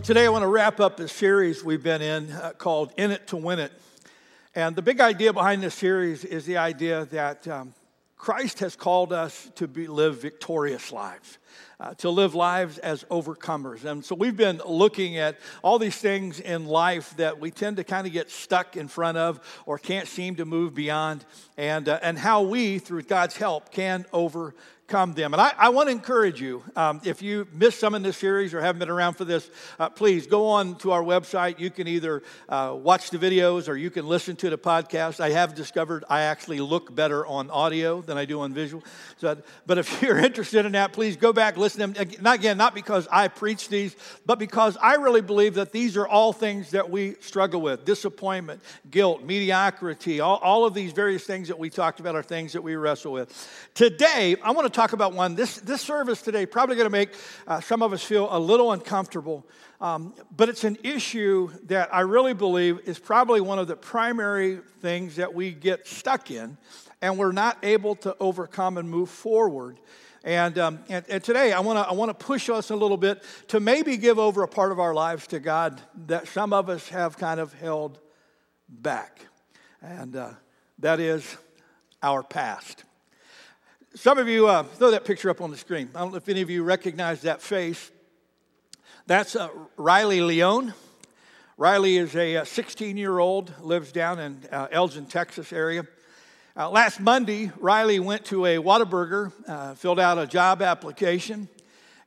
Well, today I want to wrap up the series we've been in uh, called In It to Win It. And the big idea behind this series is the idea that um, Christ has called us to be, live victorious lives. Uh, to live lives as overcomers. And so we've been looking at all these things in life that we tend to kind of get stuck in front of or can't seem to move beyond, and, uh, and how we, through God's help, can overcome overcome them. And I, I want to encourage you, um, if you missed some in this series or haven't been around for this, uh, please go on to our website. You can either uh, watch the videos or you can listen to the podcast. I have discovered I actually look better on audio than I do on visual. So, but if you're interested in that, please go back, listen to them. Again, not because I preach these, but because I really believe that these are all things that we struggle with disappointment, guilt, mediocrity, all, all of these various things that we talked about are things that we wrestle with. Today, I want to talk talk about one. This, this service today probably going to make uh, some of us feel a little uncomfortable, um, but it's an issue that I really believe is probably one of the primary things that we get stuck in, and we're not able to overcome and move forward. And, um, and, and, today, I want to I wanna push us a little bit to maybe give over a part of our lives to God that some of us have kind of held back. And uh, that is our past. Some of you, uh, throw that picture up on the screen. I don't know if any of you recognize that face. That's uh, Riley Leone. Riley is a 16 year old, lives down in uh, Elgin, Texas area. Uh, last Monday, Riley went to a Whataburger, uh, filled out a job application,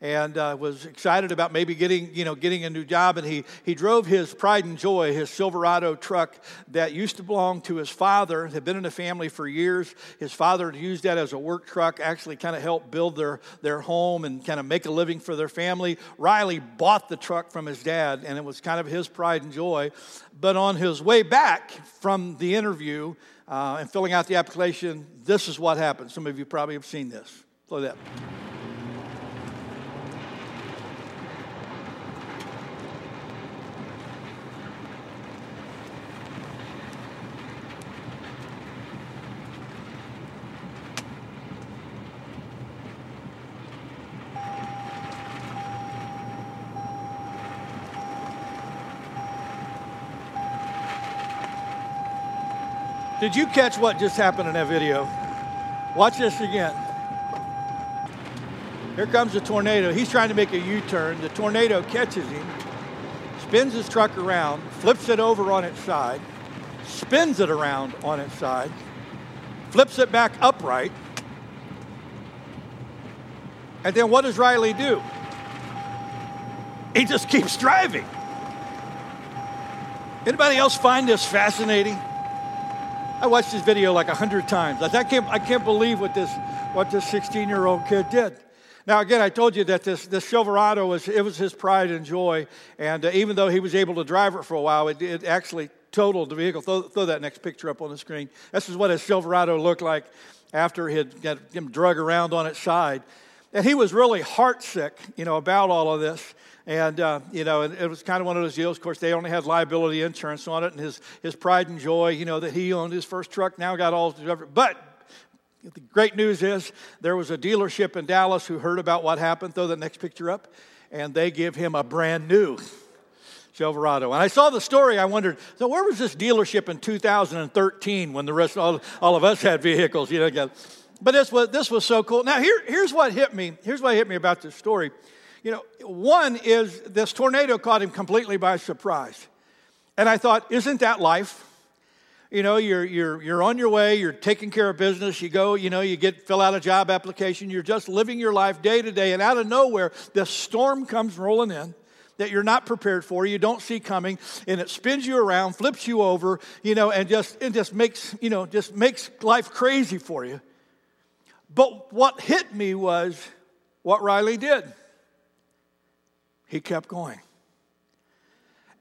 and uh, was excited about maybe getting, you know, getting a new job. And he, he drove his pride and joy, his Silverado truck that used to belong to his father, had been in the family for years. His father had used that as a work truck, actually kind of helped build their, their home and kind of make a living for their family. Riley bought the truck from his dad, and it was kind of his pride and joy. But on his way back from the interview uh, and filling out the application, this is what happened. Some of you probably have seen this. Play that. Did you catch what just happened in that video? Watch this again. Here comes a tornado. He's trying to make a U turn. The tornado catches him, spins his truck around, flips it over on its side, spins it around on its side, flips it back upright. And then what does Riley do? He just keeps driving. Anybody else find this fascinating? I watched this video like a hundred times. I can't, I can't believe what this, what this 16 year old kid did. Now, again, I told you that this, this Silverado was, it was his pride and joy. And uh, even though he was able to drive it for a while, it, it actually totaled the vehicle. Throw, throw, that next picture up on the screen. This is what his Silverado looked like after he had got him drug around on its side. And he was really heartsick, you know, about all of this. And, uh, you know, it was kind of one of those deals. Of course, they only had liability insurance on it. And his, his pride and joy, you know, that he owned his first truck, now got all. But the great news is there was a dealership in Dallas who heard about what happened. Throw the next picture up. And they give him a brand new Silverado. And I saw the story, I wondered, so where was this dealership in 2013 when the rest, all, all of us had vehicles? You know, but this was, this was so cool. Now, here, here's what hit me. Here's what hit me about this story. You know, one is this tornado caught him completely by surprise. And I thought, isn't that life? You know, you're, you're, you're on your way, you're taking care of business, you go, you know, you get, fill out a job application, you're just living your life day to day, and out of nowhere, this storm comes rolling in that you're not prepared for, you don't see coming, and it spins you around, flips you over, you know, and just, it just makes, you know, just makes life crazy for you. But what hit me was what Riley did he kept going.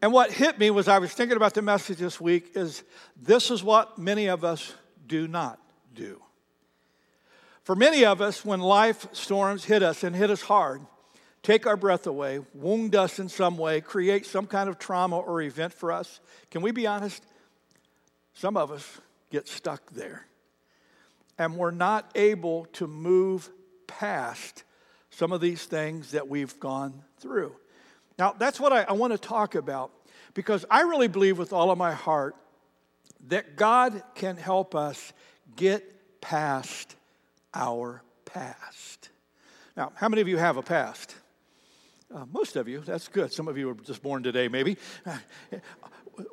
And what hit me was I was thinking about the message this week is this is what many of us do not do. For many of us, when life storms hit us and hit us hard, take our breath away, wound us in some way, create some kind of trauma or event for us, can we be honest? Some of us get stuck there. And we're not able to move past some of these things that we've gone through. Now, that's what I, I want to talk about because I really believe with all of my heart that God can help us get past our past. Now, how many of you have a past? Uh, most of you, that's good. Some of you were just born today, maybe.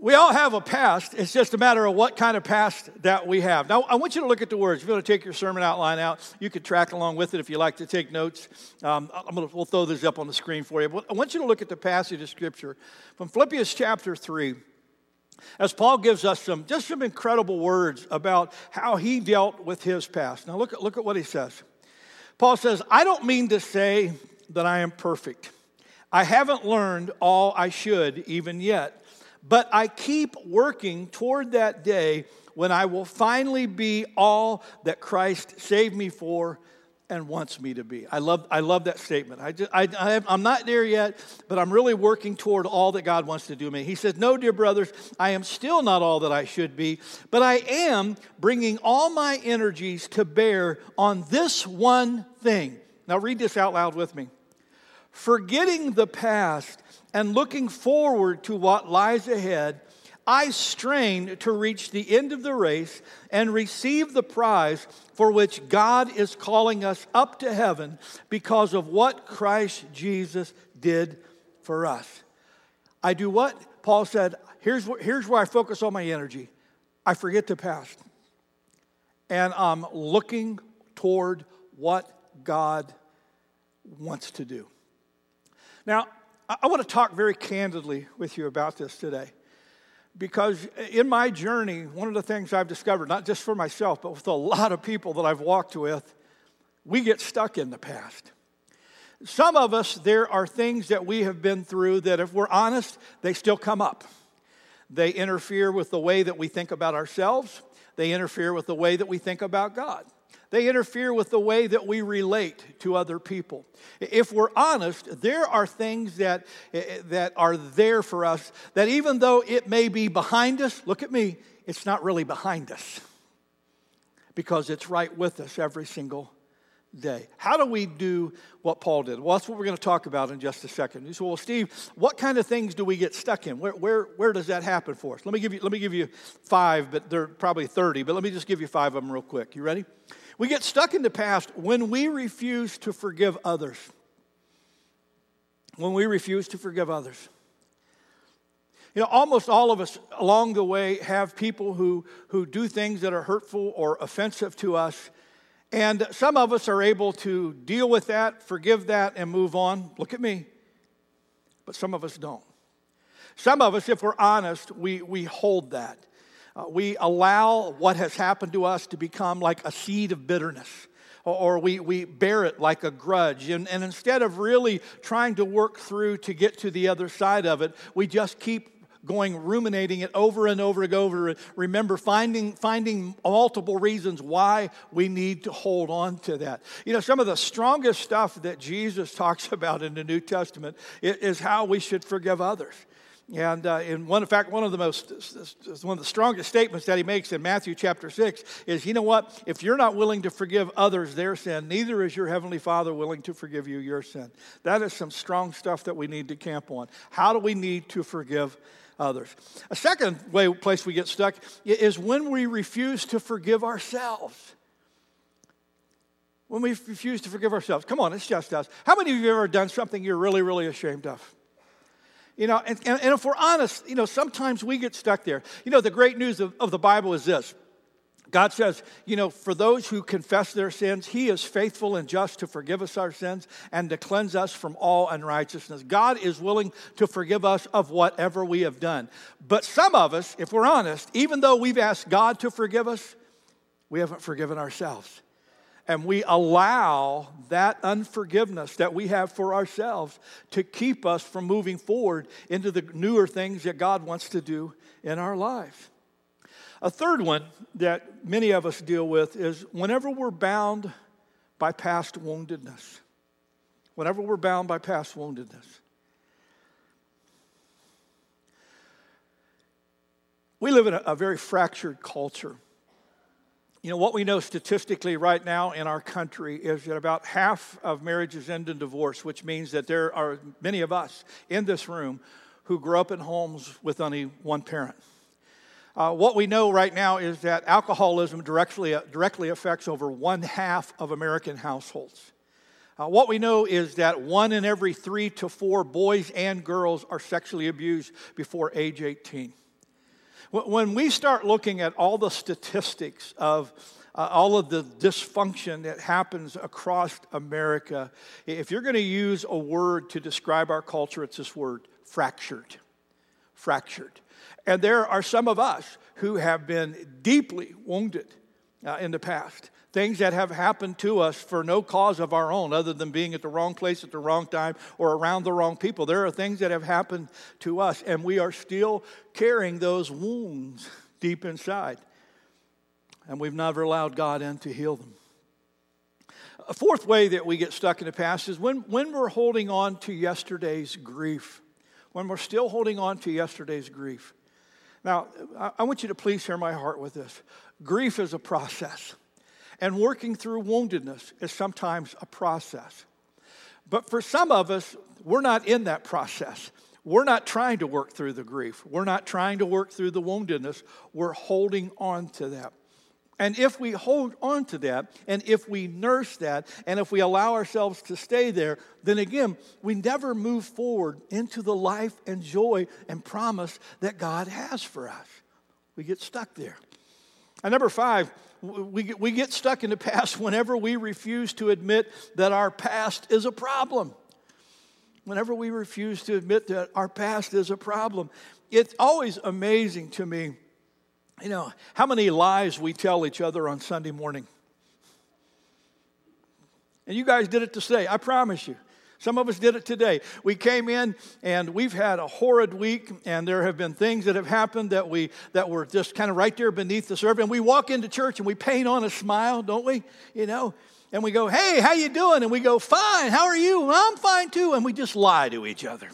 we all have a past. It's just a matter of what kind of past that we have. Now, I want you to look at the words. If you want to take your sermon outline out, you could track along with it if you like to take notes. Um, I'm gonna, we'll throw this up on the screen for you. But I want you to look at the passage of Scripture from Philippians chapter 3 as Paul gives us some just some incredible words about how he dealt with his past. Now look look at what he says. Paul says, I don't mean to say that I am perfect. I haven't learned all I should even yet. But I keep working toward that day when I will finally be all that Christ saved me for and wants me to be. I love, I love that statement. I just, I, I am not there yet, but I'm really working toward all that God wants to do me. He says, No, dear brothers, I am still not all that I should be, but I am bringing all my energies to bear on this one thing. Now, read this out loud with me. Forgetting the past and looking forward to what lies ahead, I strain to reach the end of the race and receive the prize for which God is calling us up to heaven because of what Christ Jesus did for us. I do what? Paul said, here's, where, here's where I focus all my energy. I forget the past. And I'm looking toward what God wants to do. Now, I want to talk very candidly with you about this today. Because in my journey, one of the things I've discovered, not just for myself, but with a lot of people that I've walked with, we get stuck in the past. Some of us, there are things that we have been through that, if we're honest, they still come up. They interfere with the way that we think about ourselves, they interfere with the way that we think about God. They interfere with the way that we relate to other people. If we're honest, there are things that, that are there for us that even though it may be behind us, look at me, it's not really behind us because it's right with us every single day. How do we do what Paul did? Well, that's what we're going to talk about in just a second. Say, well, Steve, what kind of things do we get stuck in? Where, where, where does that happen for us? Let me, give you, let me give you five, but they're probably 30, but let me just give you five of them real quick. You ready? We get stuck in the past when we refuse to forgive others. When we refuse to forgive others. You know, almost all of us along the way have people who, who do things that are hurtful or offensive to us. And some of us are able to deal with that, forgive that, and move on. Look at me. But some of us don't. Some of us, if we're honest, we, we hold that. Uh, we allow what has happened to us to become like a seed of bitterness or we, we bear it like a grudge. And, and instead of really trying to work through to get to the other side of it, we just keep going ruminating it over and over and over. Remember, finding, finding multiple reasons why we need to hold on to that. You know, some of the strongest stuff that Jesus talks about in the New Testament is how we should forgive others. And uh, in one, in fact, one of the most, one of the strongest statements that he makes in Matthew chapter six is, you know what? If you're not willing to forgive others their sin, neither is your heavenly Father willing to forgive you your sin. That is some strong stuff that we need to camp on. How do we need to forgive others? A second way place we get stuck is when we refuse to forgive ourselves. When we refuse to forgive ourselves. Come on, it's just us. How many of you have ever done something you're really, really ashamed of? You know, and, and, and if we're honest, you know, sometimes we get stuck there. You know, the great news of, of the Bible is this God says, you know, for those who confess their sins, He is faithful and just to forgive us our sins and to cleanse us from all unrighteousness. God is willing to forgive us of whatever we have done. But some of us, if we're honest, even though we've asked God to forgive us, we haven't forgiven ourselves and we allow that unforgiveness that we have for ourselves to keep us from moving forward into the newer things that God wants to do in our life. A third one that many of us deal with is whenever we're bound by past woundedness. Whenever we're bound by past woundedness. We live in a, a very fractured culture. You know, what we know statistically right now in our country is that about half of marriages end in divorce, which means that there are many of us in this room who grew up in homes with only one parent. Uh, what we know right now is that alcoholism directly, directly affects over one half of American households. Uh, what we know is that one in every three to four boys and girls are sexually abused before age 18. When we start looking at all the statistics of uh, all of the dysfunction that happens across America, if you're going to use a word to describe our culture, it's this word fractured. Fractured. And there are some of us who have been deeply wounded uh, in the past. Things that have happened to us for no cause of our own, other than being at the wrong place at the wrong time or around the wrong people. There are things that have happened to us, and we are still carrying those wounds deep inside. And we've never allowed God in to heal them. A fourth way that we get stuck in the past is when, when we're holding on to yesterday's grief, when we're still holding on to yesterday's grief. Now, I want you to please hear my heart with this. Grief is a process, and working through woundedness is sometimes a process. But for some of us, we're not in that process. We're not trying to work through the grief. We're not trying to work through the woundedness. We're holding on to that. And if we hold on to that, and if we nurse that, and if we allow ourselves to stay there, then again, we never move forward into the life and joy and promise that God has for us. We get stuck there. And number five, we we get stuck in the past whenever we refuse to admit that our past is a problem. Whenever we refuse to admit that our past is a problem, it's always amazing to me you know, how many lies we tell each other on Sunday morning. And you guys did it today, I promise you. Some of us did it today. We came in and we've had a horrid week, and there have been things that have happened that we that were just kind of right there beneath the surface. And we walk into church and we paint on a smile, don't we? You know, and we go, "Hey, how you doing?" And we go, "Fine. How are you?" I'm fine too. And we just lie to each other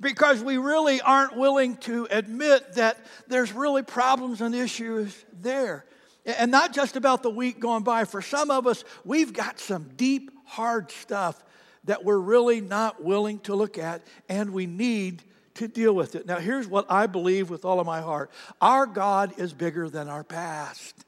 because we really aren't willing to admit that there's really problems and issues there. And not just about the week going by. For some of us, we've got some deep, hard stuff that we're really not willing to look at, and we need to deal with it. Now, here's what I believe with all of my heart our God is bigger than our past.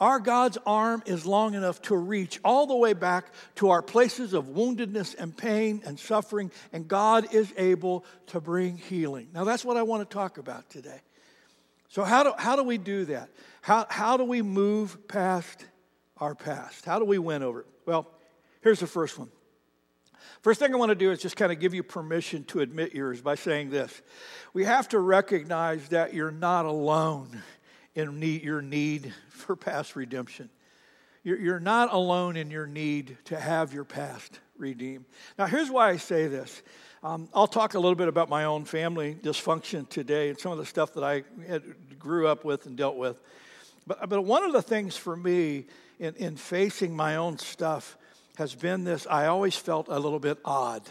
Our God's arm is long enough to reach all the way back to our places of woundedness and pain and suffering, and God is able to bring healing. Now, that's what I want to talk about today. So, how do, how do we do that? How, how do we move past our past? How do we win over it? Well, here's the first one. First thing I want to do is just kind of give you permission to admit yours by saying this. We have to recognize that you're not alone in need, your need for past redemption. You're, you're not alone in your need to have your past redeemed. Now, here's why I say this. Um, I'll talk a little bit about my own family dysfunction today and some of the stuff that I had, grew up with and dealt with. But, but one of the things for me in, in facing my own stuff has been this I always felt a little bit odd.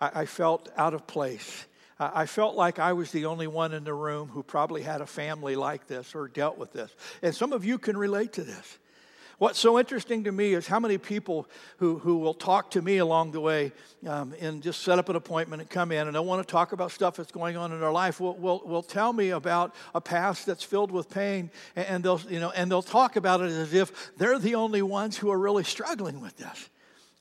I, I felt out of place. I felt like I was the only one in the room who probably had a family like this or dealt with this. And some of you can relate to this. What's so interesting to me is how many people who, who will talk to me along the way um, and just set up an appointment and come in and they want to talk about stuff that's going on in their life will, will, will tell me about a past that's filled with pain and, and, they'll, you know, and they'll talk about it as if they're the only ones who are really struggling with this.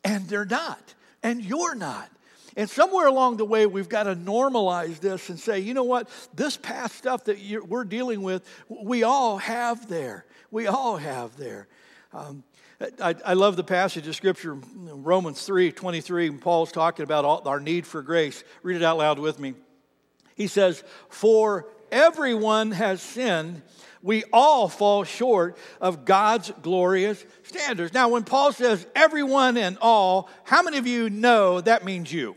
And they're not. And you're not. And somewhere along the way, we've got to normalize this and say, you know what? This past stuff that we're dealing with, we all have there. We all have there. Um, I, I, love the passage of Scripture, Romans 3 23, and Paul's talking about all, our need for grace. Read it out loud with me. He says, For everyone has sinned we all fall short of God's glorious standards. Now, when Paul says everyone and all, how many of you know that means you?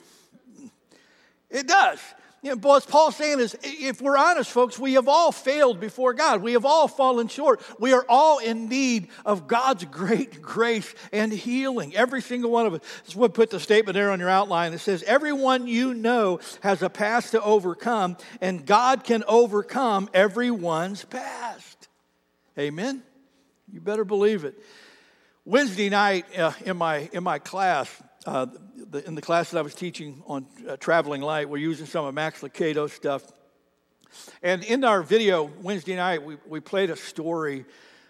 It does. You know, what Paul's saying is, if we're honest, folks, we have all failed before God. We have all fallen short. We are all in need of God's great grace and healing. Every single one of us. This is what put the statement there on your outline. It says, Everyone you know has a past to overcome, and God can overcome everyone's past. Amen? You better believe it. Wednesday night uh, in, my, in my class, uh, the, in the class that I was teaching on uh, traveling light, we're using some of Max Lucado's stuff. And in our video Wednesday night, we, we played a story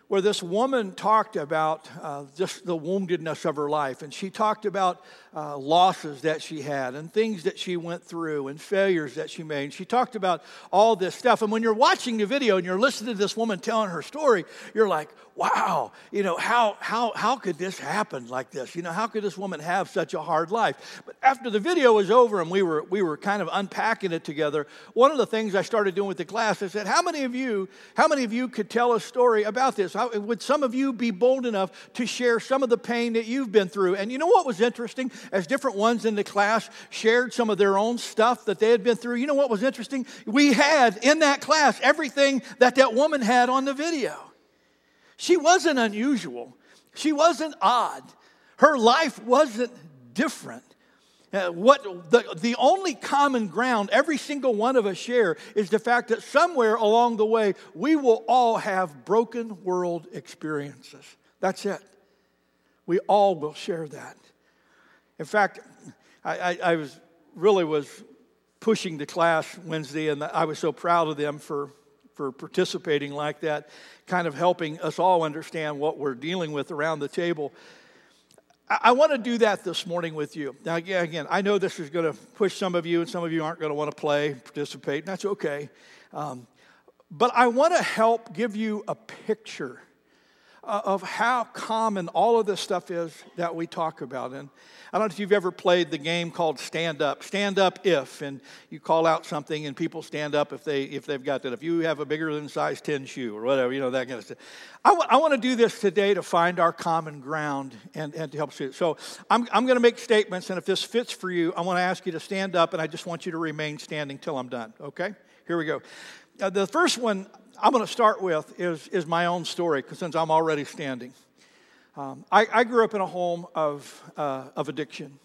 where this woman talked about uh, just the woundedness of her life. And she talked about uh, losses that she had and things that she went through and failures that she made. and She talked about all this stuff. And when you're watching the video and you're listening to this woman telling her story, you're like, wow, you know, how, how, how could this happen like this? You know, how could this woman have such a hard life? But after the video was over and we were, we were kind of unpacking it together, one of the things I started doing with the class, I said, how many of you, how many of you could tell a story about this? How, would some of you be bold enough to share some of the pain that you've been through? And you know what was interesting? As different ones in the class shared some of their own stuff that they had been through, you know what was interesting? We had in that class everything that that woman had on the video. She wasn't unusual, she wasn't odd, her life wasn't different. Uh, what the, the only common ground every single one of us share is the fact that somewhere along the way we will all have broken world experiences. That's it. We all will share that. In fact, I, I, I was really was pushing the class Wednesday, and I was so proud of them for for participating like that, kind of helping us all understand what we're dealing with around the table. I, want to do that this morning with you. Now, again, again I know this is going to push some of you, and some of you aren't going to want to play, participate, and that's okay. Um, but I want to help give you a picture uh, of how common all of this stuff is that we talk about. And I don't know if you've ever played the game called Stand Up. Stand up if, and you call out something and people stand up if, they, if they've got that. If you have a bigger than size 10 shoe or whatever, you know, that kind of stuff. I, w- I want to do this today to find our common ground and, and to help see it. So I'm, I'm going to make statements, and if this fits for you, I want to ask you to stand up, and I just want you to remain standing till I'm done, okay? Here we go. Uh, the first one I'm going to start with is, is my own story, because since I'm already standing. Um, I, I, grew up in a home of, uh, of addiction.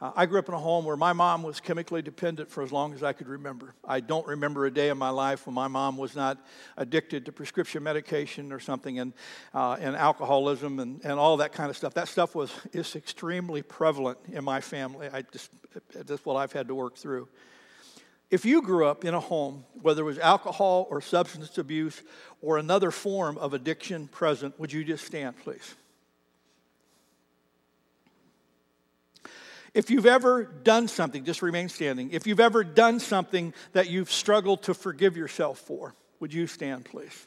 Uh, I grew up in a home where my mom was chemically dependent for as long as I could remember. I don't remember a day in my life when my mom was not addicted to prescription medication or something, and, uh, and alcoholism and, and all that kind of stuff. That stuff was is extremely prevalent in my family. I just that's what I've had to work through. If you grew up in a home, whether it was alcohol or substance abuse or another form of addiction present, would you just stand, please? If you've ever done something, just remain standing. If you've ever done something that you've struggled to forgive yourself for, would you stand, please?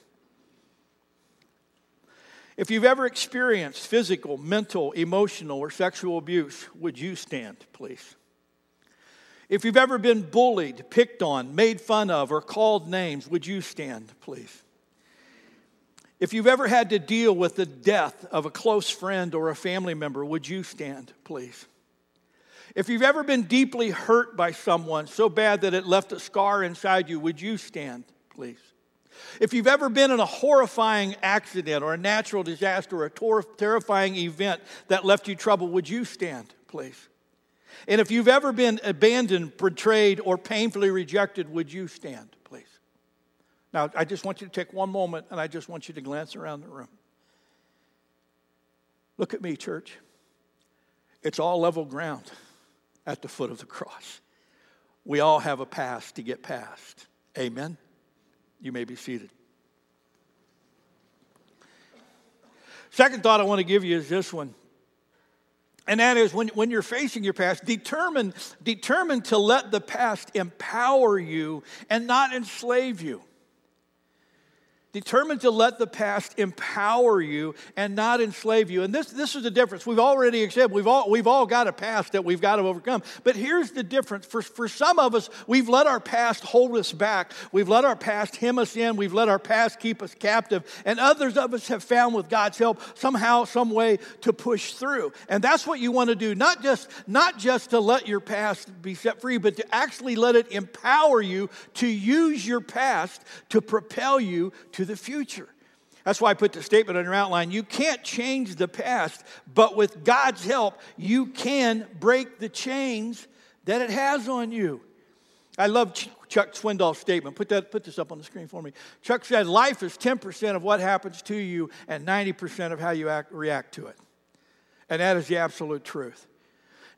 If you've ever experienced physical, mental, emotional, or sexual abuse, would you stand, please? If you've ever been bullied, picked on, made fun of, or called names, would you stand, please? If you've ever had to deal with the death of a close friend or a family member, would you stand, please? If you've ever been deeply hurt by someone so bad that it left a scar inside you, would you stand, please? If you've ever been in a horrifying accident or a natural disaster or a tor- terrifying event that left you trouble, would you stand, please? And if you've ever been abandoned, betrayed, or painfully rejected, would you stand, please? Now, I just want you to take one moment and I just want you to glance around the room. Look at me, church. It's all level ground at the foot of the cross. We all have a past to get past. Amen? You may be seated. Second thought I want to give you is this one. And that is when, when you're facing your past, determine, determine to let the past empower you and not enslave you. Determined to let the past empower you and not enslave you. And this, this is the difference. We've already accepted, we've all, we've all got a past that we've got to overcome. But here's the difference. For, for some of us, we've let our past hold us back. We've let our past hem us in. We've let our past keep us captive. And others of us have found with God's help somehow, some way to push through. And that's what you want to do. Not just, not just to let your past be set free, but to actually let it empower you to use your past to propel you to the future. That's why I put the statement on your outline. You can't change the past, but with God's help, you can break the chains that it has on you. I love Chuck Swindoll's statement. Put, that, put this up on the screen for me. Chuck said, Life is 10% of what happens to you and 90% of how you act, react to it. And that is the absolute truth.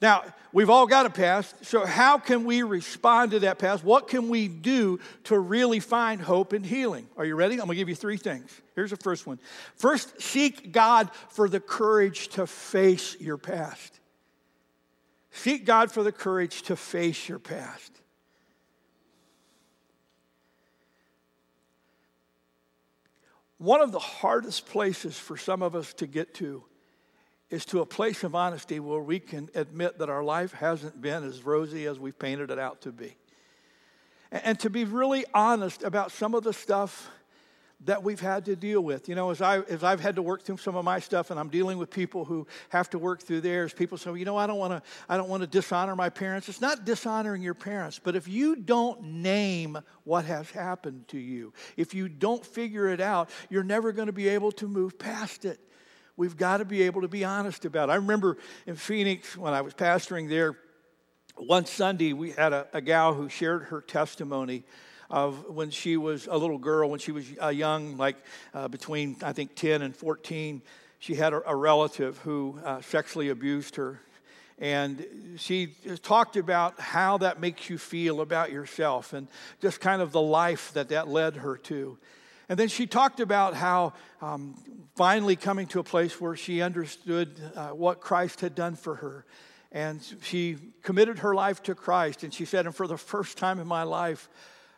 Now, we've all got a past, so how can we respond to that past? What can we do to really find hope and healing? Are you ready? I'm gonna give you three things. Here's the first one. First, seek God for the courage to face your past. Seek God for the courage to face your past. One of the hardest places for some of us to get to is to a place of honesty where we can admit that our life hasn't been as rosy as we've painted it out to be. And to be really honest about some of the stuff that we've had to deal with. You know, as, I, as I've had to work through some of my stuff and I'm dealing with people who have to work through theirs, people say, well, you know, I don't want to I don't want to dishonor my parents. It's not dishonoring your parents, but if you don't name what has happened to you, if you don't figure it out, you're never going to be able to move past it. We've got to be able to be honest about it. I remember in Phoenix when I was pastoring there, one Sunday we had a, a gal who shared her testimony of when she was a little girl, when she was uh, young, like uh, between, I think, 10 and 14. She had a, a relative who uh, sexually abused her. And she talked about how that makes you feel about yourself and just kind of the life that that led her to. And then she talked about how um, finally coming to a place where she understood uh, what Christ had done for her. And she committed her life to Christ. And she said, and for the first time in my life,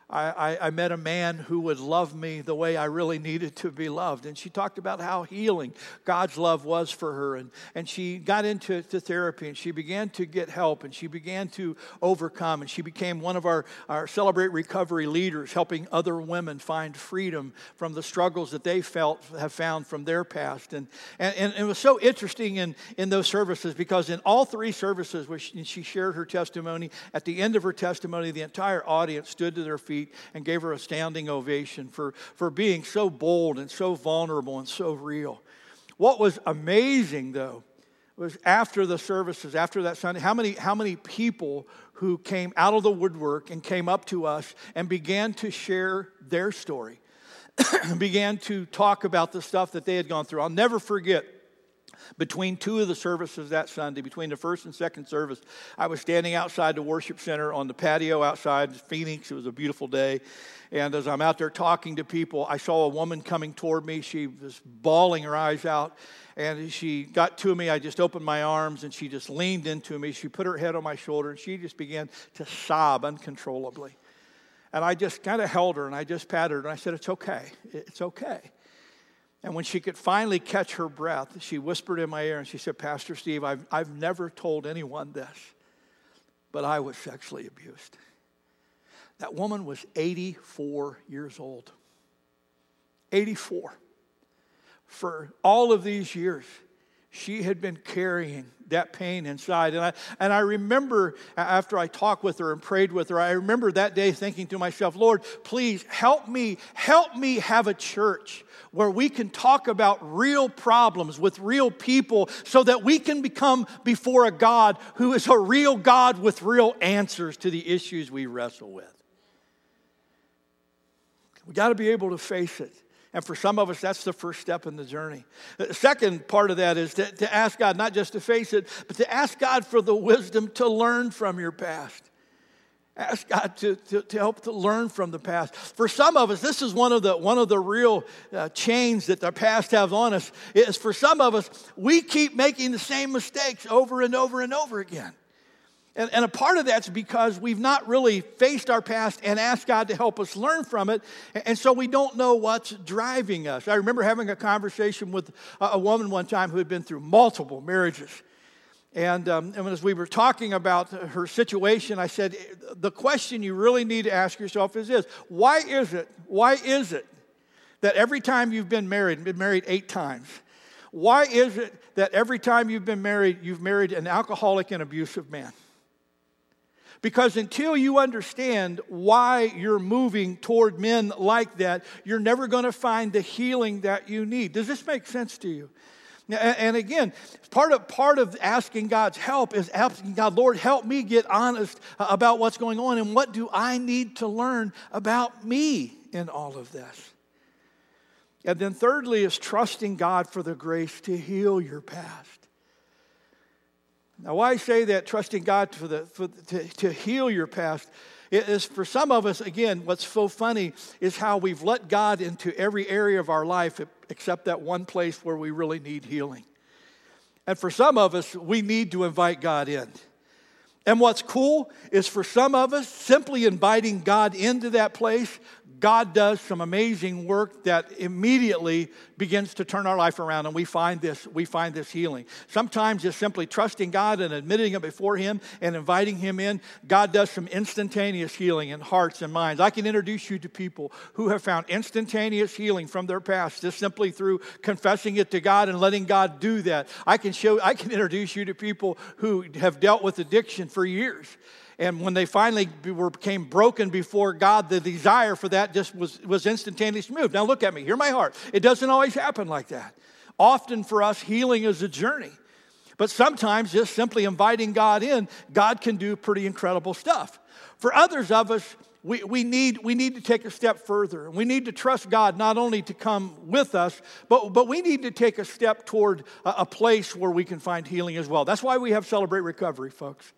I, I, I, met a man who would love me the way I really needed to be loved. And she talked about how healing God's love was for her. And, and she got into to therapy and she began to get help and she began to overcome. And she became one of our, our Celebrate Recovery leaders, helping other women find freedom from the struggles that they felt have found from their past. And, and, and it was so interesting in, in those services because in all three services, where she, she shared her testimony, at the end of her testimony, the entire audience stood to their feet feet and gave her a standing ovation for, for being so bold and so vulnerable and so real. What was amazing, though, was after the services, after that Sunday, how many, how many people who came out of the woodwork and came up to us and began to share their story, began to talk about the stuff that they had gone through. I'll never forget between two of the services that Sunday, between the first and second service, I was standing outside the worship center on the patio outside Phoenix. It was a beautiful day. And as I'm out there talking to people, I saw a woman coming toward me. She was bawling her eyes out. And she got to me. I just opened my arms and she just leaned into me. She put her head on my shoulder and she just began to sob uncontrollably. And I just kind of held her and I just patted her and I said, It's okay. It's okay. And when she could finally catch her breath, she whispered in my ear and she said, Pastor Steve, I've, I've never told anyone this, but I was sexually abused. That woman was 84 years old. 84. For all of these years, she had been carrying that pain inside. And I, and I remember after I talked with her and prayed with her, I remember that day thinking to myself, Lord, please help me, help me have a church where we can talk about real problems with real people so that we can become before a God who is a real God with real answers to the issues we wrestle with. We got to be able to face it. And for some of us, that's the first step in the journey. The second part of that is to, to ask God not just to face it, but to ask God for the wisdom to learn from your past. Ask God to, to, to, help to learn from the past. For some of us, this is one of the, one of the real uh, chains that the past has on us, is for some of us, we keep making the same mistakes over and over and over again. And, and a part of that's because we've not really faced our past and asked God to help us learn from it. And so we don't know what's driving us. I remember having a conversation with a woman one time who had been through multiple marriages. And, um, and as we were talking about her situation, I said, the question you really need to ask yourself is this Why is it, why is it that every time you've been married, been married eight times, why is it that every time you've been married, you've married an alcoholic and abusive man? Because until you understand why you're moving toward men like that, you're never going to find the healing that you need. Does this make sense to you? And again, part of, part of asking God's help is asking God, Lord, help me get honest about what's going on and what do I need to learn about me in all of this. And then, thirdly, is trusting God for the grace to heal your past. Now, why I say that, trusting God for the, for, to, to heal your past, is for some of us, again, what's so funny is how we've let God into every area of our life except that one place where we really need healing. And for some of us, we need to invite God in. And what's cool is for some of us, simply inviting God into that place God does some amazing work that immediately begins to turn our life around and we find this we find this healing. Sometimes just simply trusting God and admitting it before him and inviting him in, God does some instantaneous healing in hearts and minds. I can introduce you to people who have found instantaneous healing from their past just simply through confessing it to God and letting God do that. I can show I can introduce you to people who have dealt with addiction for years and when they finally were, became broken before God, the desire for that just was, was instantaneously moved. Now, look at me, hear my heart. It doesn't always happen like that. Often for us, healing is a journey. But sometimes just simply inviting God in, God can do pretty incredible stuff. For others of us, we, we, need, we need to take a step further. We need to trust God not only to come with us, but, but we need to take a step toward a, a place where we can find healing as well. That's why we have Celebrate Recovery, folks.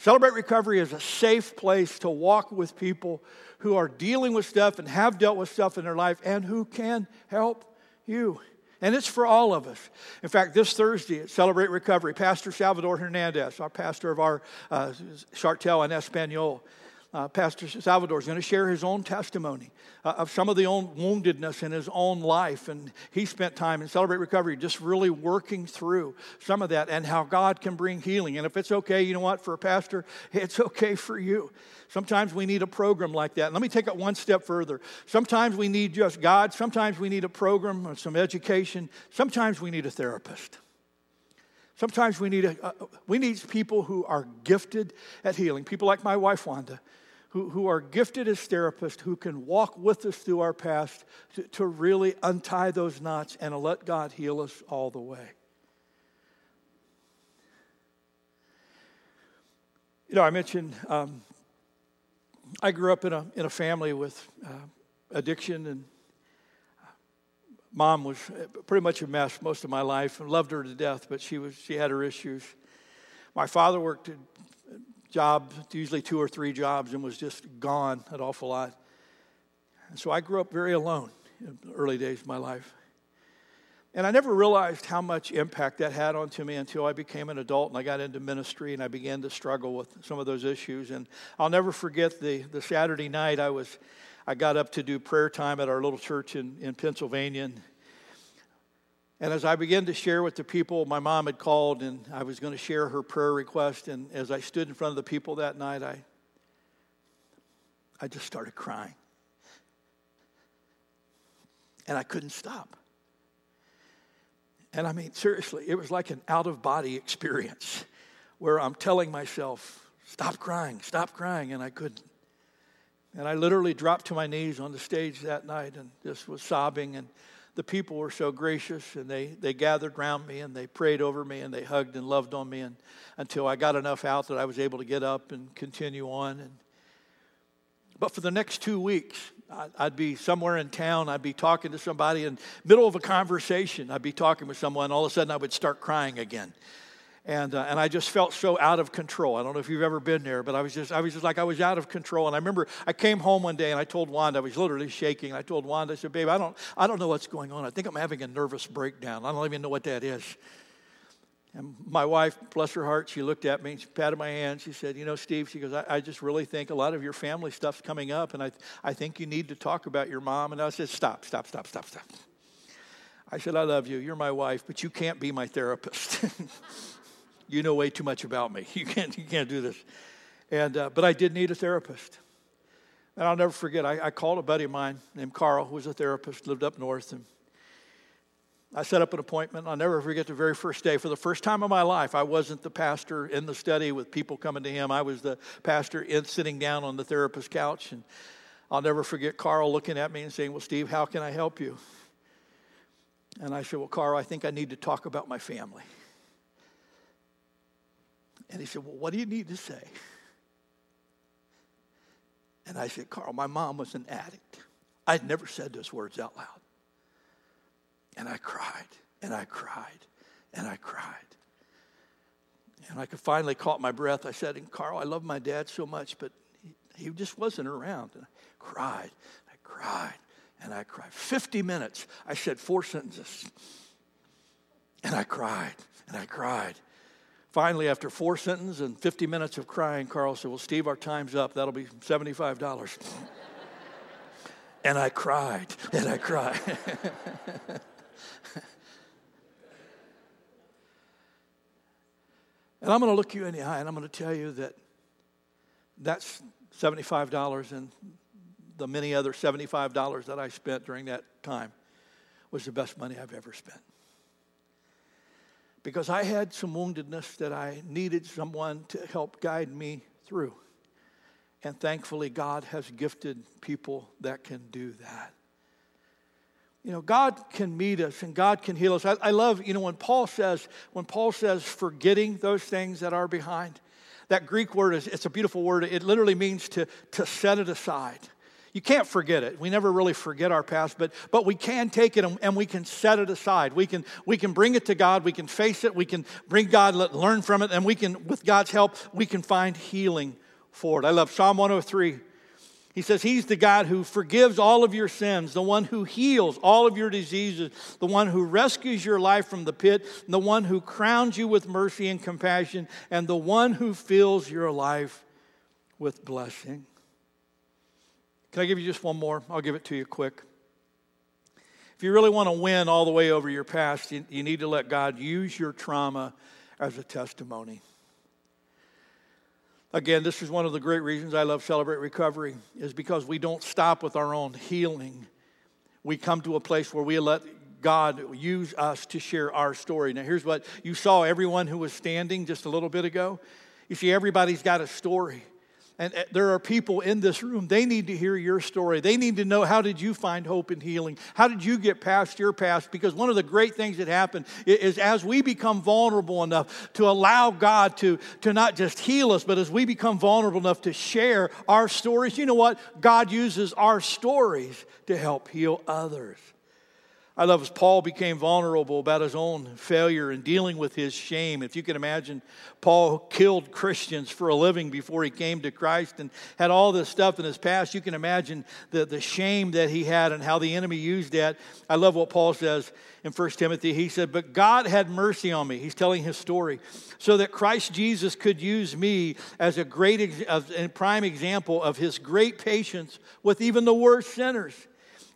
Celebrate Recovery is a safe place to walk with people who are dealing with stuff and have dealt with stuff in their life and who can help you. And it's for all of us. In fact, this Thursday at Celebrate Recovery, Pastor Salvador Hernandez, our pastor of our uh, Chartel and Espanol, uh, Pastor Salvador is going to share his own testimony uh, of some of the own woundedness in his own life. And he spent time in Celebrate Recovery just really working through some of that and how God can bring healing. And if it's okay, you know what, for a pastor, it's okay for you. Sometimes we need a program like that. let me take it one step further. Sometimes we need just God. Sometimes we need a program or some education. Sometimes we need a therapist. Sometimes we need, a, uh, we need people who are gifted at healing, people like my wife, Wanda, who, who are gifted as therapists who can walk with us through our past to, to really untie those knots and let God heal us all the way. You know, I mentioned um, I grew up in a, in a family with uh, addiction, and mom was pretty much a mess most of my life and loved her to death, but she, was, she had her issues. My father worked job, usually two or three jobs, and was just gone an awful lot. And so I grew up very alone in the early days of my life. And I never realized how much impact that had onto me until I became an adult and I got into ministry and I began to struggle with some of those issues. And I'll never forget the, the Saturday night I was I got up to do prayer time at our little church in, in Pennsylvania. And and as I began to share with the people, my mom had called and I was going to share her prayer request. And as I stood in front of the people that night, I, I just started crying. And I couldn't stop. And I mean, seriously, it was like an out of body experience where I'm telling myself, stop crying, stop crying, and I couldn't. And I literally dropped to my knees on the stage that night and just was sobbing and the people were so gracious and they, they gathered around me and they prayed over me and they hugged and loved on me and, until I got enough out that I was able to get up and continue on. And, but for the next two weeks, I'd be somewhere in town. I'd be talking to somebody in middle of a conversation. I'd be talking with someone. All of a sudden, I would start crying again and uh, and I just felt so out of control. I don't know if you've ever been there, but I was just I was just like I was out of control. And I remember I came home one day and I told Wanda I was literally shaking. I told Wanda I said, "Babe, I don't I don't know what's going on. I think I'm having a nervous breakdown. I don't even know what that is." And my wife, bless her heart, she looked at me, she patted my hand. She said, You know, Steve, she goes, I, I, just really think a lot of your family stuff's coming up, and I, I think you need to talk about your mom. And I said, Stop, stop, stop, stop, stop. I said, I love you. You're my wife, but you can't be my therapist. you know way too much about me. You can't, you can't do this. And, uh, but I did need a therapist. And I'll never forget, I, I, called a buddy of mine named Carl, who was a therapist, lived up north. And I set up an appointment. I'll never forget the very first day. For the first time in my life, I wasn't the pastor in the study with people coming to him. I was the pastor in, sitting down on the therapist couch. And I'll never forget Carl looking at me and saying, Well, Steve, how can I help you? And I said, Well, Carl, I think I need to talk about my family. And he said, Well, what do you need to say? And I said, Carl, my mom was an addict. I'd never said those words out loud. And I cried, and I cried, and I cried. And I could finally caught my breath. I said, and Carl, I love my dad so much, but he, he just wasn't around. And I cried, I cried, and I cried. 50 minutes, I said four sentences. And I cried, and I cried. Finally, after four sentences and 50 minutes of crying, Carl said, Well, Steve, our time's up. That'll be $75. and I cried, and I cried. and I'm going to look you in the eye and I'm going to tell you that that's $75 and the many other $75 that I spent during that time was the best money I've ever spent because I had some woundedness that I needed someone to help guide me through. And thankfully, God has gifted people that can do that. You know, God can meet us and God can heal us. I, I love, you know, when Paul says, when Paul says forgetting those things that are behind, that Greek word is it's a beautiful word. It literally means to, to set it aside. You can't forget it. We never really forget our past, but, but we can take it and, and, we can set it aside. We can, we can bring it to God. We can face it. We can bring God, learn from it, and we can, with God's help, we can find healing for it. I love Psalm 103. He says, He's the God who forgives all of your sins, the one who heals all of your diseases, the one who rescues your life from the pit, the one who crowns you with mercy and compassion, and the one who fills your life with blessing. Can I give you just one more? I'll give it to you quick. If you really want to win all the way over your past, you, you need to let God use your trauma as a testimony. Again, this is one of the great reasons I love Celebrate Recovery, is because we don't stop with our own healing. We come to a place where we let God use us to share our story. Now, here's what you saw everyone who was standing just a little bit ago. You see, everybody's got a story. And uh, there are people in this room, they need to hear your story. They need to know how did you find hope and healing? How did you get past your past? Because one of the great things that happen is as we become vulnerable enough to allow God to, to not just heal us, but as we become vulnerable enough to share our stories, you know what? God uses our stories to help heal others. I love as Paul became vulnerable about his own failure and dealing with his shame. If you can imagine, Paul killed Christians for a living before he came to Christ and had all this stuff in his past. You can imagine the, the shame that he had and how the enemy used that. I love what Paul says in 1 Timothy. He said, But God had mercy on me. He's telling his story. So that Christ Jesus could use me as a great and prime example of his great patience with even the worst sinners.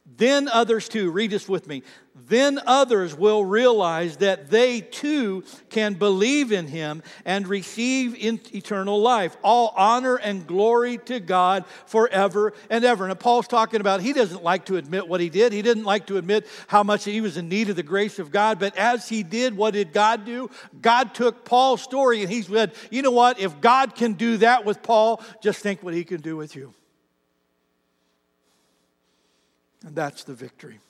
Then others too, read this with me. Then others will realize that they too can believe in him and receive eternal life. All honor and glory to God forever and ever. And Paul's talking about he doesn't like to admit what he did. He didn't like to admit how much he was in need of the grace of God. But as he did, what did God do? God took Paul's story and he said, you know what? If God can do that with Paul, just think what he can do with you. And that's the victory.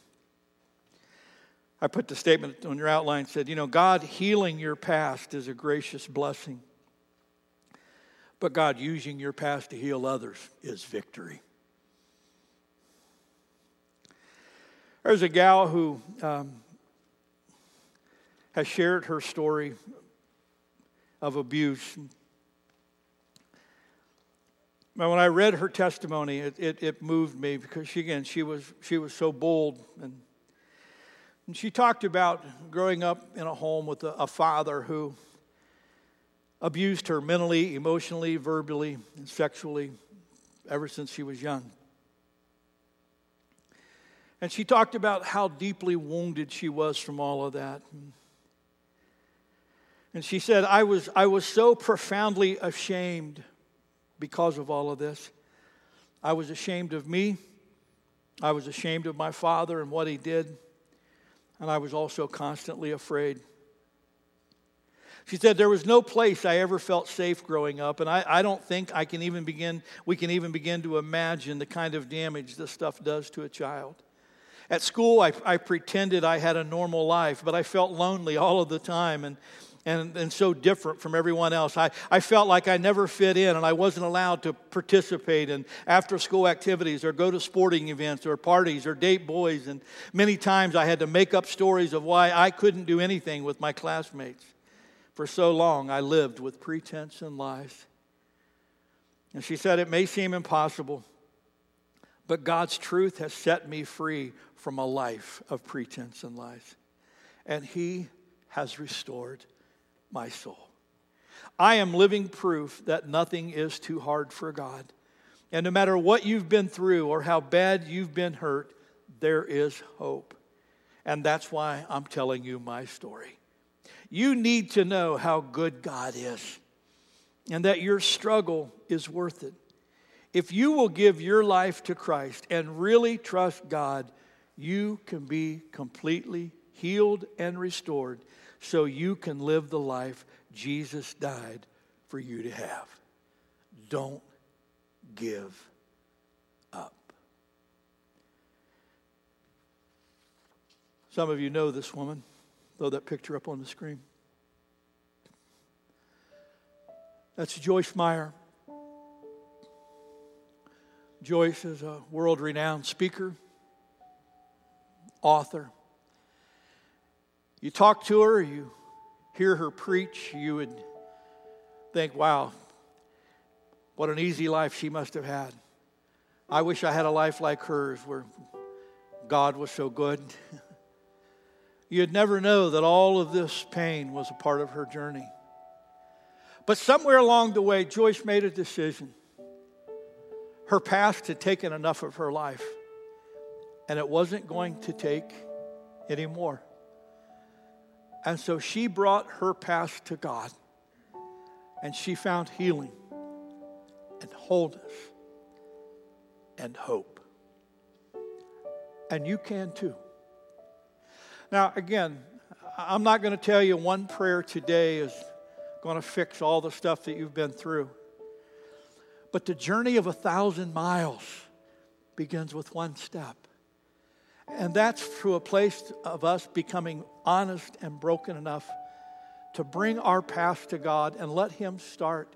I put the statement on your outline said, you know, God healing your past is a gracious blessing. But God using your past to heal others is victory. There's a gal who um, has shared her story of abuse when I read her testimony, it, it, it, moved me because she, again, she was, she was so bold. And, and she talked about growing up in a home with a, a father who abused her mentally, emotionally, verbally, and sexually ever since she was young. And she talked about how deeply wounded she was from all of that. And she said, I was, I was so profoundly ashamed because of all of this. I was ashamed of me. I was ashamed of my father and what he did. And I was also constantly afraid. She said, There was no place I ever felt safe growing up, and I, I don't think I can even begin, we can even begin to imagine the kind of damage this stuff does to a child. At school, I, I pretended I had a normal life, but I felt lonely all of the time and, and, and so different from everyone else. I, I felt like I never fit in and I wasn't allowed to participate in after school activities or go to sporting events or parties or date boys. And many times I had to make up stories of why I couldn't do anything with my classmates. For so long, I lived with pretense and lies. And she said, It may seem impossible, but God's truth has set me free from a life of pretense and lies. And He has restored my soul. I am living proof that nothing is too hard for God. And no matter what you've been through or how bad you've been hurt, there is hope. And that's why I'm telling you my story. You need to know how good God is and that your struggle is worth it. If you will give your life to Christ and really trust God, you can be completely healed and restored so you can live the life Jesus died for you to have. Don't give up. Some of you know this woman. Throw that picture up on the screen. That's Joyce Meyer. Joyce is a world renowned speaker, author. You talk to her, you hear her preach, you would think, wow, what an easy life she must have had. I wish I had a life like hers where God was so good. You'd never know that all of this pain was a part of her journey. But somewhere along the way, Joyce made a decision. Her past had taken enough of her life, and it wasn't going to take any more. And so she brought her past to God and she found healing and wholeness and hope. And you can too. Now, again, I'm not going to tell you one prayer today is going to fix all the stuff that you've been through. But the journey of a thousand miles begins with one step. And that's through a place of us becoming honest and broken enough to bring our past to God and let Him start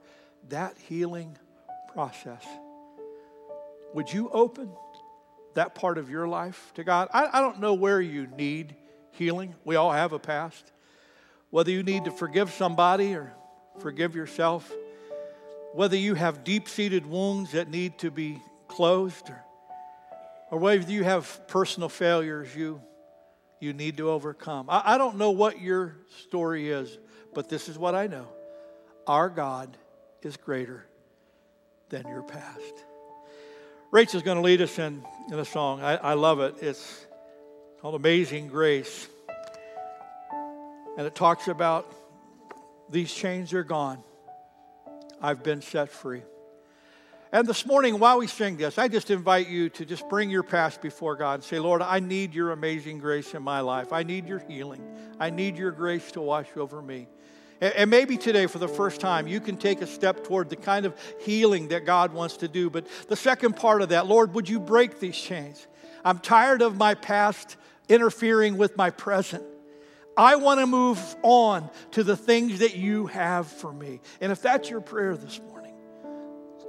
that healing process. Would you open that part of your life to God? I, I don't know where you need healing. We all have a past. Whether you need to forgive somebody or forgive yourself, whether you have deep seated wounds that need to be closed or or whether you have personal failures you, you need to overcome. I, I don't know what your story is, but this is what I know our God is greater than your past. Rachel's going to lead us in, in a song. I, I love it. It's called Amazing Grace. And it talks about these chains are gone. I've been set free. And this morning, while we sing this, I just invite you to just bring your past before God and say, Lord, I need your amazing grace in my life. I need your healing. I need your grace to wash over me. And maybe today, for the first time, you can take a step toward the kind of healing that God wants to do. But the second part of that, Lord, would you break these chains? I'm tired of my past interfering with my present. I want to move on to the things that you have for me. And if that's your prayer this morning,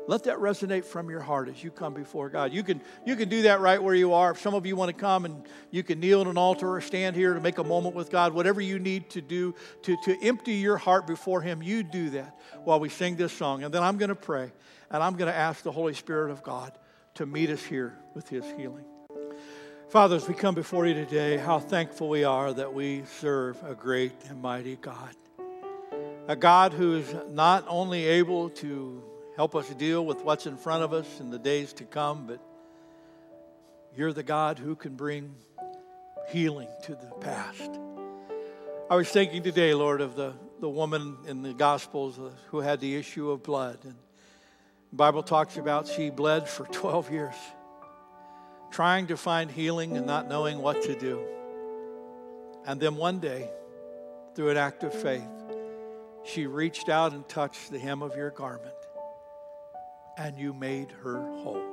let that resonate from your heart as you come before God. You can, you can do that right where you are. If some of you want to come and you can kneel at an altar or stand here to make a moment with God, whatever you need to do to, to empty your heart before Him, you do that while we sing this song. And then I'm going to pray and I'm going to ask the Holy Spirit of God to meet us here with His healing. Father, as we come before you today, how thankful we are that we serve a great and mighty God. A God who is not only able to help us deal with what's in front of us in the days to come, but you're the God who can bring healing to the past. I was thinking today, Lord, of the, the woman in the Gospels uh, who had the issue of blood. And the Bible talks about she bled for 12 years, trying to find healing and not knowing what to do. And then one day, through an act of faith, she reached out and touched the hem of your garment and you made her whole.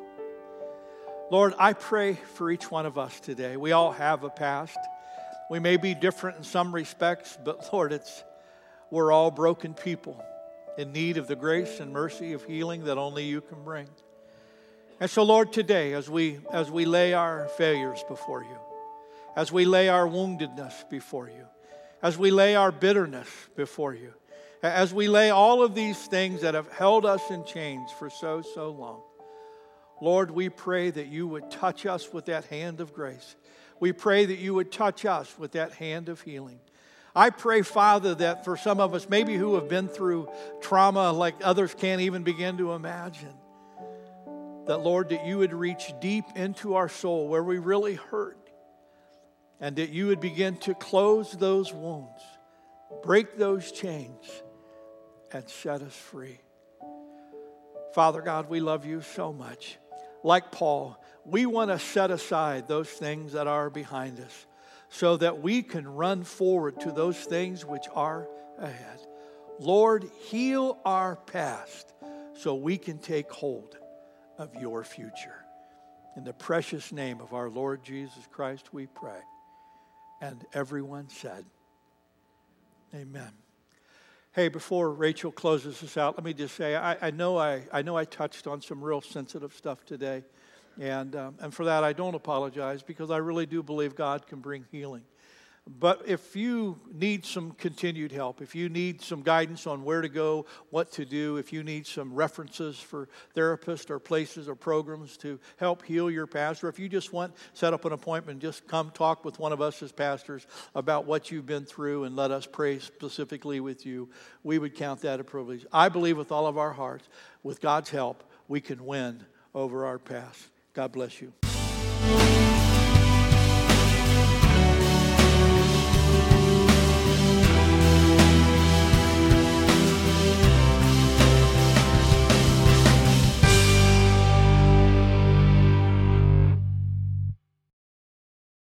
Lord, I pray for each one of us today. We all have a past. We may be different in some respects, but Lord, it's we're all broken people in need of the grace and mercy of healing that only you can bring. And so, Lord, today, as we, as we lay our failures before you, as we lay our woundedness before you, as we lay our bitterness before you, as we lay all of these things that have held us in chains for so, so long, Lord, we pray that you would touch us with that hand of grace. We pray that you would touch us with that hand of healing. I pray, Father, that for some of us, maybe who have been through trauma like others can't even begin to imagine, that, Lord, that you would reach deep into our soul where we really hurt, and that you would begin to close those wounds, break those chains, and set us free. Father God, we love you so much. Like Paul, we want to set aside those things that are behind us so that we can run forward to those things which are ahead. Lord, heal our past so we can take hold of your future. In the precious name of our Lord Jesus Christ, we pray. And everyone said, Amen. Hey, before Rachel closes us out, let me just say I, I know, I, I know I touched on some real sensitive stuff today. And, um, and for that, I don't apologize because I really do believe God can bring healing. But if you need some continued help, if you need some guidance on where to go, what to do, if you need some references for therapists or places or programs to help heal your pastor, if you just want set up an appointment, just come talk with one of us as pastors about what you've been through and let us pray specifically with you, we would count that a privilege. I believe with all of our hearts, with God's help, we can win over our past. God bless you.